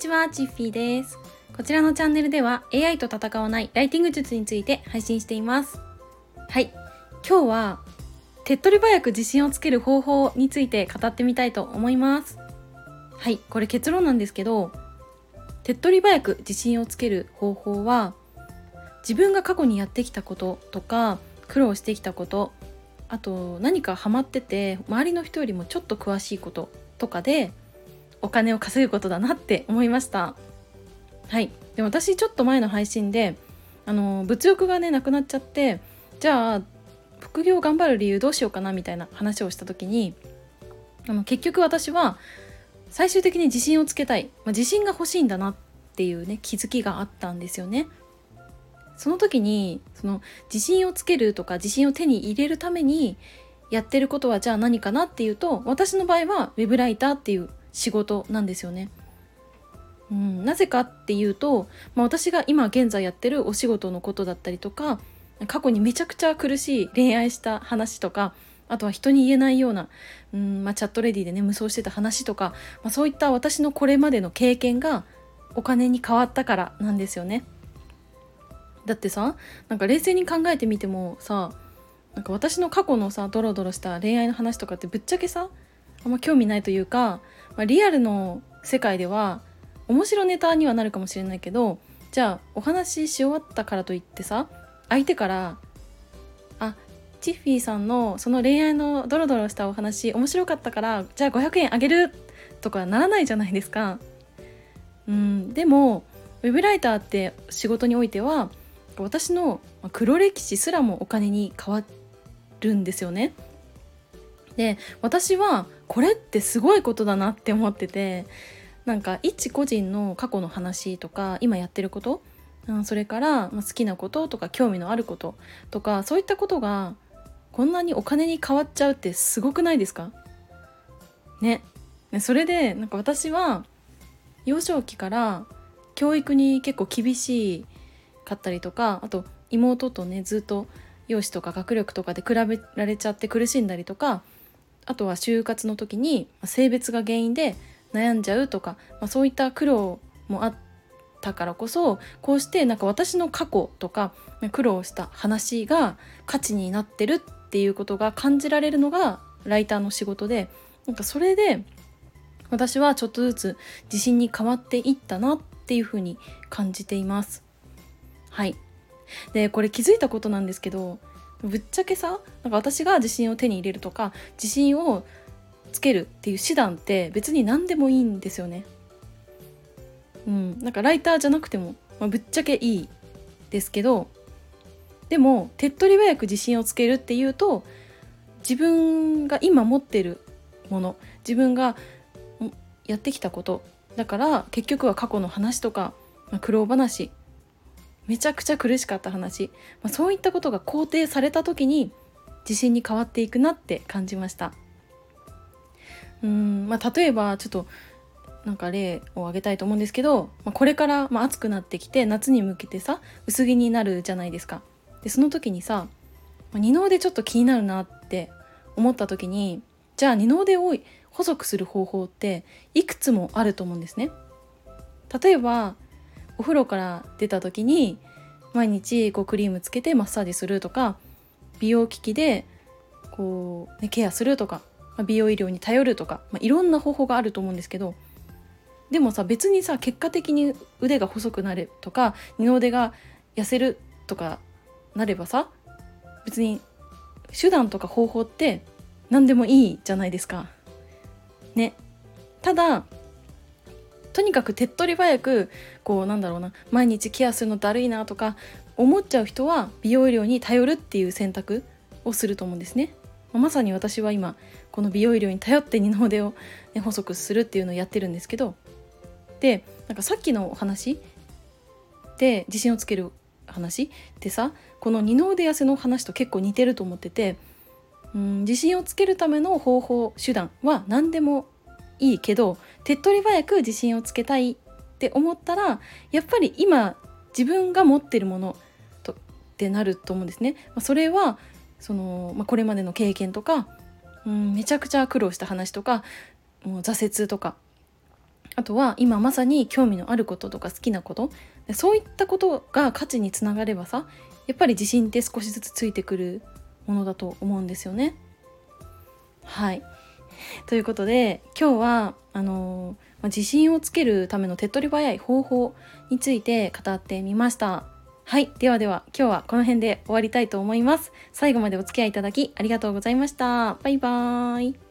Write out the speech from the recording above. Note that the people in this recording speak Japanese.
ちは、チッフィーです。こちらのチャンネルでは AI と戦わないライティング術について配信しています。はい、今日は手っ取り早く自信をつける方法について語ってみたいと思います。はい、これ結論なんですけど、手っ取り早く自信をつける方法は自分が過去にやってきたこととか苦労してきたことあと何かハマってて周りの人よりもちょっと詳しいこととかでお金を稼ぐことだなって思いました。はい。で私ちょっと前の配信であの物欲がねなくなっちゃってじゃあ副業頑張る理由どうしようかなみたいな話をした時にあの結局私は最終的に自信をつけたい、まあ、自信が欲しいんだなっていうね気づきがあったんですよね。その時にその自信をつけるとか自信を手に入れるためにやってることはじゃあ何かなっていうと私の場合はウェブライターっていう仕事なんですよね。うん、なぜかっていうと、まあ、私が今現在やってるお仕事のことだったりとか過去にめちゃくちゃ苦しい恋愛した話とかあとは人に言えないような、うんまあ、チャットレディでね無双してた話とか、まあ、そういった私のこれまでの経験がお金に変わったからなんですよね。だってさなんか冷静に考えてみてもさなんか私の過去のさドロドロした恋愛の話とかってぶっちゃけさあんま興味ないというか、まあ、リアルの世界では面白ネタにはなるかもしれないけどじゃあお話しし終わったからといってさ相手から「あチッフィーさんのその恋愛のドロドロしたお話面白かったからじゃあ500円あげる」とかならないじゃないですか。うんでもウェブライターって仕事においては私の黒歴史すらもお金に変わるんですよね。で私はこれってすごいことだなって思っててなんか一個人の過去の話とか今やってることそれから好きなこととか興味のあることとかそういったことがこんなにお金に変わっちゃうってすごくないですか？ねそれでなんか私は幼少期から教育に結構厳しかったりとかあと妹とねずっと容姿とか学力とかで比べられちゃって苦しんだりとかあとは就活の時に性別が原因で悩んじゃうとか、まあ、そういった苦労もあったからこそこうしてなんか私の過去とか苦労した話が価値になってるっていうことが感じられるのがライターの仕事でなんかそれで私はちょっとずつ自信に変わっていったなっていうふうに感じています。はいでこれ気づいたことなんですけどぶっちゃけさなんか私が自信を手に入れるとか自信をつけるっていう手段って別に何でもいいんですよね。うん、なんかライターじゃなくても、まあ、ぶっちゃけいいですけどでも手っ取り早く自信をつけるっていうと自分が今持ってるもの自分がやってきたことだから結局は過去の話とか、まあ、苦労話めちゃくちゃ苦しかった話、まあ、そういったことが肯定された時に自信に変わっていくなって感じました。うんまあ例えばちょっとなんか例を挙げたいと思うんですけど、まあ、これからまあ暑くなってきて夏に向けてさ薄着になるじゃないですか。でその時にさ、まあ、二の腕ちょっと気になるなって思った時にじゃあ二の腕を細くする方法っていくつもあると思うんですね。例えばお風呂から出た時に毎日こうクリームつけてマッサージするとか美容機器でこう、ね、ケアするとかま美容医療に頼るとか、まあ、いろんな方法があると思うんですけどでもさ別にさ結果的に腕が細くなるとか二の腕が痩せるとかなればさ別に手段とか方法って何でもいいじゃないですか。ね。ただとにかく手っ取り早くこうなんだろうな毎日ケアするのだるいなとか思っちゃう人は美容医療に頼るっていう選択をすると思うんですね。まさに私は今この美容医療に頼って二の腕を、ね、細くするっていうのをやってるんですけどでなんかさっきのお話で自信をつける話ってさこの二の腕痩せの話と結構似てると思っててうん自信をつけるための方法手段は何でもいいけど手っ取り早く自信をつけたいって思ったらやっぱり今自分が持ってるものとってなると思うんですね。まあ、それはその、まあ、これまでの経験とかうんめちゃくちゃ苦労した話とかもう挫折とかあとは今まさに興味のあることとか好きなことそういったことが価値につながればさやっぱり自信って少しずつついてくるものだと思うんですよね。はいということで今日はあのま自信をつけるための手っ取り早い方法について語ってみました。はい。ではでは、今日はこの辺で終わりたいと思います。最後までお付き合いいただきありがとうございました。バイバーイ。